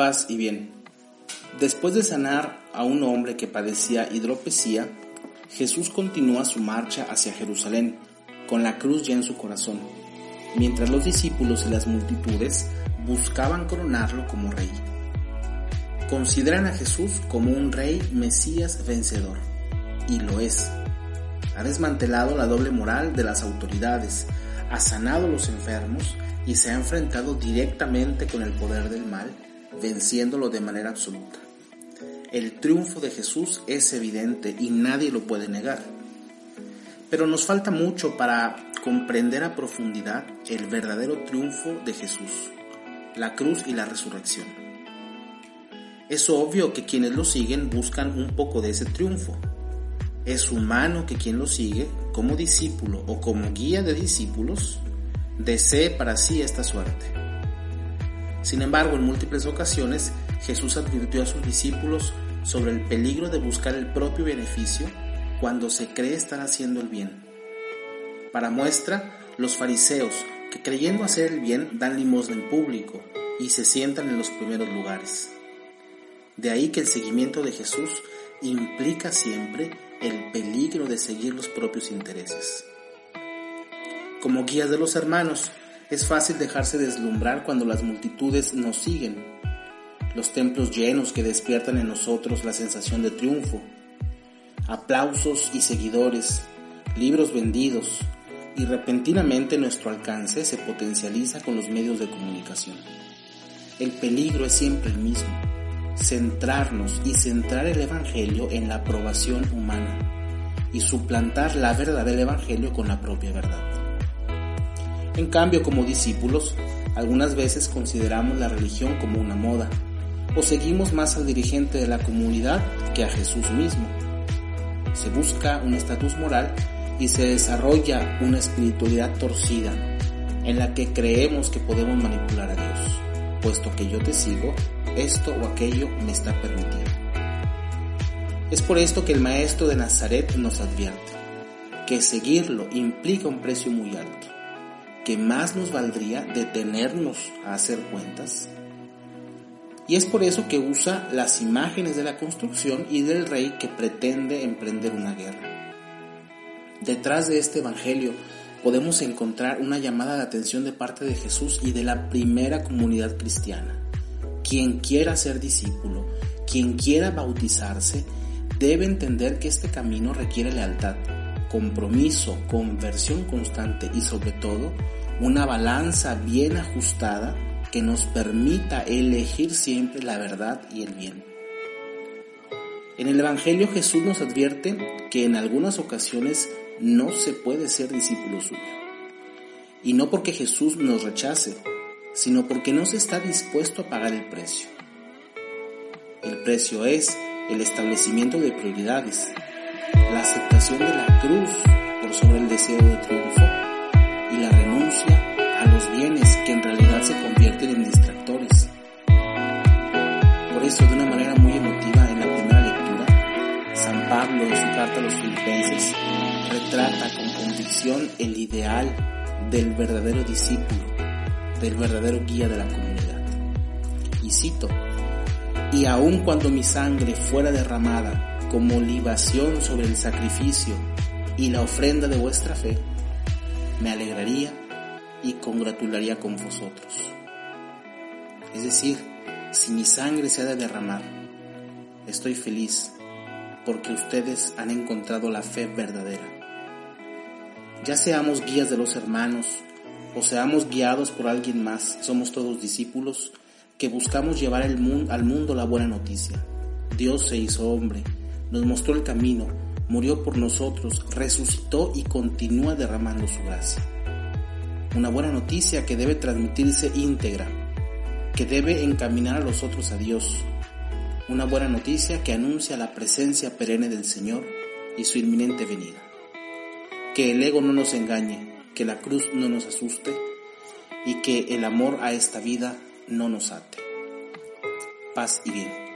Paz y bien. Después de sanar a un hombre que padecía hidropesía, Jesús continúa su marcha hacia Jerusalén, con la cruz ya en su corazón, mientras los discípulos y las multitudes buscaban coronarlo como rey. Consideran a Jesús como un rey Mesías vencedor, y lo es. Ha desmantelado la doble moral de las autoridades, ha sanado los enfermos y se ha enfrentado directamente con el poder del mal, venciéndolo de manera absoluta. El triunfo de Jesús es evidente y nadie lo puede negar. Pero nos falta mucho para comprender a profundidad el verdadero triunfo de Jesús, la cruz y la resurrección. Es obvio que quienes lo siguen buscan un poco de ese triunfo. Es humano que quien lo sigue, como discípulo o como guía de discípulos, desee para sí esta suerte. Sin embargo, en múltiples ocasiones Jesús advirtió a sus discípulos sobre el peligro de buscar el propio beneficio cuando se cree estar haciendo el bien. Para muestra, los fariseos, que creyendo hacer el bien dan limosna en público y se sientan en los primeros lugares. De ahí que el seguimiento de Jesús implica siempre el peligro de seguir los propios intereses. Como guías de los hermanos, es fácil dejarse deslumbrar cuando las multitudes nos siguen. Los templos llenos que despiertan en nosotros la sensación de triunfo. Aplausos y seguidores, libros vendidos, y repentinamente nuestro alcance se potencializa con los medios de comunicación. El peligro es siempre el mismo, centrarnos y centrar el Evangelio en la aprobación humana y suplantar la verdad del Evangelio con la propia verdad. En cambio, como discípulos, algunas veces consideramos la religión como una moda, o seguimos más al dirigente de la comunidad que a Jesús mismo. Se busca un estatus moral y se desarrolla una espiritualidad torcida, en la que creemos que podemos manipular a Dios, puesto que yo te sigo, esto o aquello me está permitido. Es por esto que el maestro de Nazaret nos advierte que seguirlo implica un precio muy alto que más nos valdría detenernos a hacer cuentas. Y es por eso que usa las imágenes de la construcción y del rey que pretende emprender una guerra. Detrás de este Evangelio podemos encontrar una llamada de atención de parte de Jesús y de la primera comunidad cristiana. Quien quiera ser discípulo, quien quiera bautizarse, debe entender que este camino requiere lealtad, compromiso, conversión constante y sobre todo una balanza bien ajustada que nos permita elegir siempre la verdad y el bien. En el Evangelio Jesús nos advierte que en algunas ocasiones no se puede ser discípulo suyo. Y no porque Jesús nos rechace, sino porque no se está dispuesto a pagar el precio. El precio es el establecimiento de prioridades, la de la cruz por sobre el deseo de triunfo y la renuncia a los bienes que en realidad se convierten en distractores. Por eso, de una manera muy emotiva en la primera lectura, San Pablo en su carta a los filipenses retrata con convicción el ideal del verdadero discípulo, del verdadero guía de la comunidad. Y cito, y aun cuando mi sangre fuera derramada como libación sobre el sacrificio y la ofrenda de vuestra fe, me alegraría y congratularía con vosotros. Es decir, si mi sangre se ha de derramar, estoy feliz porque ustedes han encontrado la fe verdadera. Ya seamos guías de los hermanos o seamos guiados por alguien más, somos todos discípulos que buscamos llevar al mundo la buena noticia. Dios se hizo hombre nos mostró el camino, murió por nosotros, resucitó y continúa derramando su gracia. Una buena noticia que debe transmitirse íntegra, que debe encaminar a los otros a Dios. Una buena noticia que anuncia la presencia perenne del Señor y su inminente venida. Que el ego no nos engañe, que la cruz no nos asuste y que el amor a esta vida no nos ate. Paz y bien.